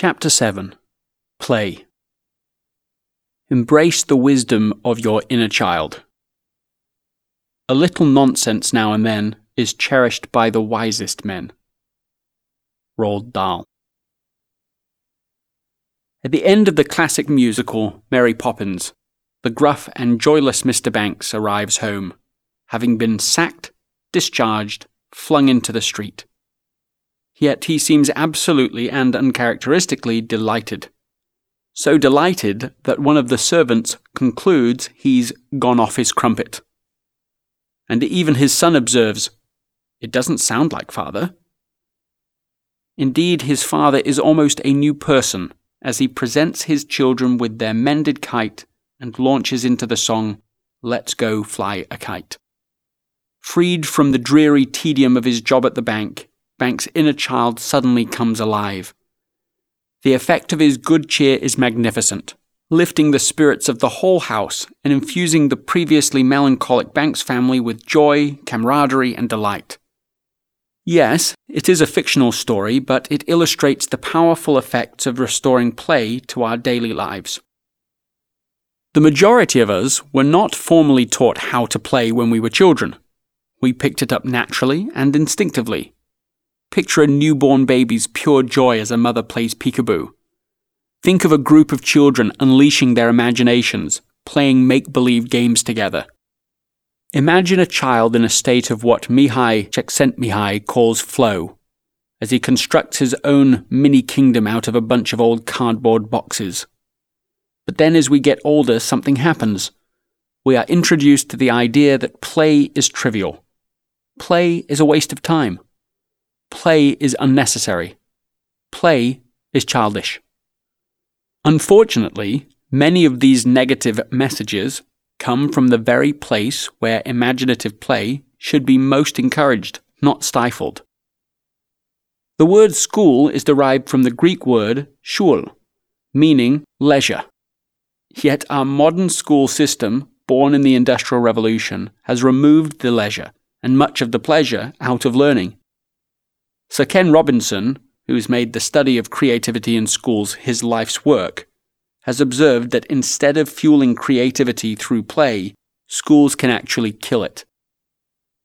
Chapter 7 Play Embrace the wisdom of your inner child. A little nonsense now and then is cherished by the wisest men. Roald Dahl. At the end of the classic musical Mary Poppins, the gruff and joyless Mr. Banks arrives home, having been sacked, discharged, flung into the street. Yet he seems absolutely and uncharacteristically delighted. So delighted that one of the servants concludes he's gone off his crumpet. And even his son observes, It doesn't sound like father. Indeed, his father is almost a new person as he presents his children with their mended kite and launches into the song, Let's Go Fly a Kite. Freed from the dreary tedium of his job at the bank, Banks' inner child suddenly comes alive. The effect of his good cheer is magnificent, lifting the spirits of the whole house and infusing the previously melancholic Banks family with joy, camaraderie, and delight. Yes, it is a fictional story, but it illustrates the powerful effects of restoring play to our daily lives. The majority of us were not formally taught how to play when we were children. We picked it up naturally and instinctively. Picture a newborn baby's pure joy as a mother plays peekaboo. Think of a group of children unleashing their imaginations, playing make believe games together. Imagine a child in a state of what Mihaly Csikszentmihalyi calls flow, as he constructs his own mini kingdom out of a bunch of old cardboard boxes. But then, as we get older, something happens. We are introduced to the idea that play is trivial. Play is a waste of time. Play is unnecessary. Play is childish. Unfortunately, many of these negative messages come from the very place where imaginative play should be most encouraged, not stifled. The word school is derived from the Greek word schul, meaning leisure. Yet our modern school system, born in the Industrial Revolution, has removed the leisure and much of the pleasure out of learning. Sir Ken Robinson, who has made the study of creativity in schools his life's work, has observed that instead of fueling creativity through play, schools can actually kill it.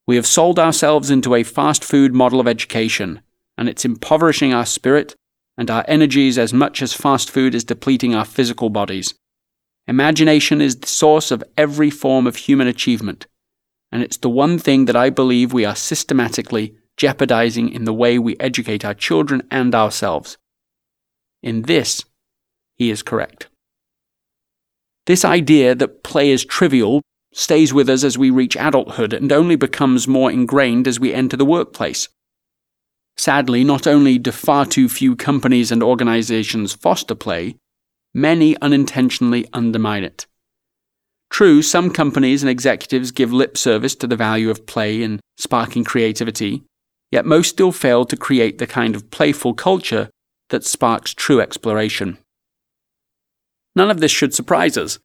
We have sold ourselves into a fast food model of education, and it's impoverishing our spirit and our energies as much as fast food is depleting our physical bodies. Imagination is the source of every form of human achievement, and it's the one thing that I believe we are systematically jeopardizing in the way we educate our children and ourselves. In this, he is correct. This idea that play is trivial stays with us as we reach adulthood and only becomes more ingrained as we enter the workplace. Sadly, not only do far too few companies and organizations foster play, many unintentionally undermine it. True, some companies and executives give lip service to the value of play and sparking creativity, yet most still fail to create the kind of playful culture that sparks true exploration. None of this should surprise us.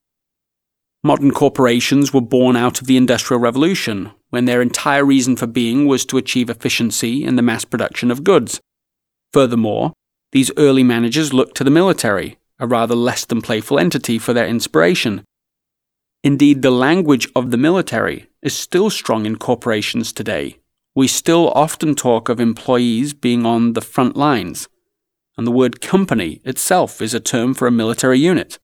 Modern corporations were born out of the Industrial Revolution, when their entire reason for being was to achieve efficiency in the mass production of goods. Furthermore, these early managers looked to the military, a rather less than playful entity, for their inspiration. Indeed, the language of the military is still strong in corporations today, we still often talk of employees being on the front lines, and the word company itself is a term for a military unit.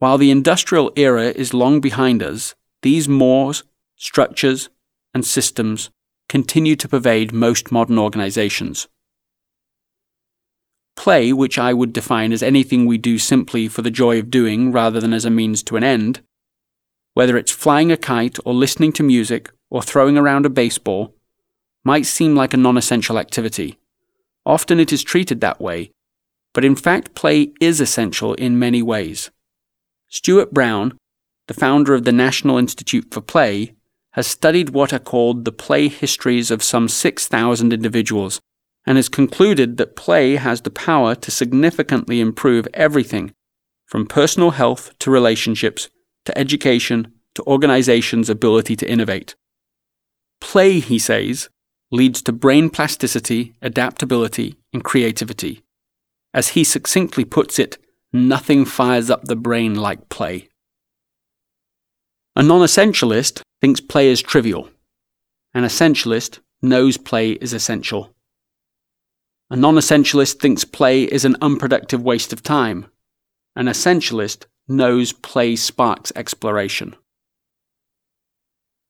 While the industrial era is long behind us, these mores, structures, and systems continue to pervade most modern organizations. Play, which I would define as anything we do simply for the joy of doing rather than as a means to an end, whether it's flying a kite or listening to music or throwing around a baseball, might seem like a non essential activity. Often it is treated that way, but in fact, play is essential in many ways. Stuart Brown, the founder of the National Institute for Play, has studied what are called the play histories of some 6,000 individuals and has concluded that play has the power to significantly improve everything from personal health to relationships to education to organizations' ability to innovate. Play, he says, leads to brain plasticity, adaptability, and creativity. As he succinctly puts it, nothing fires up the brain like play. A non essentialist thinks play is trivial. An essentialist knows play is essential. A non essentialist thinks play is an unproductive waste of time. An essentialist knows play sparks exploration.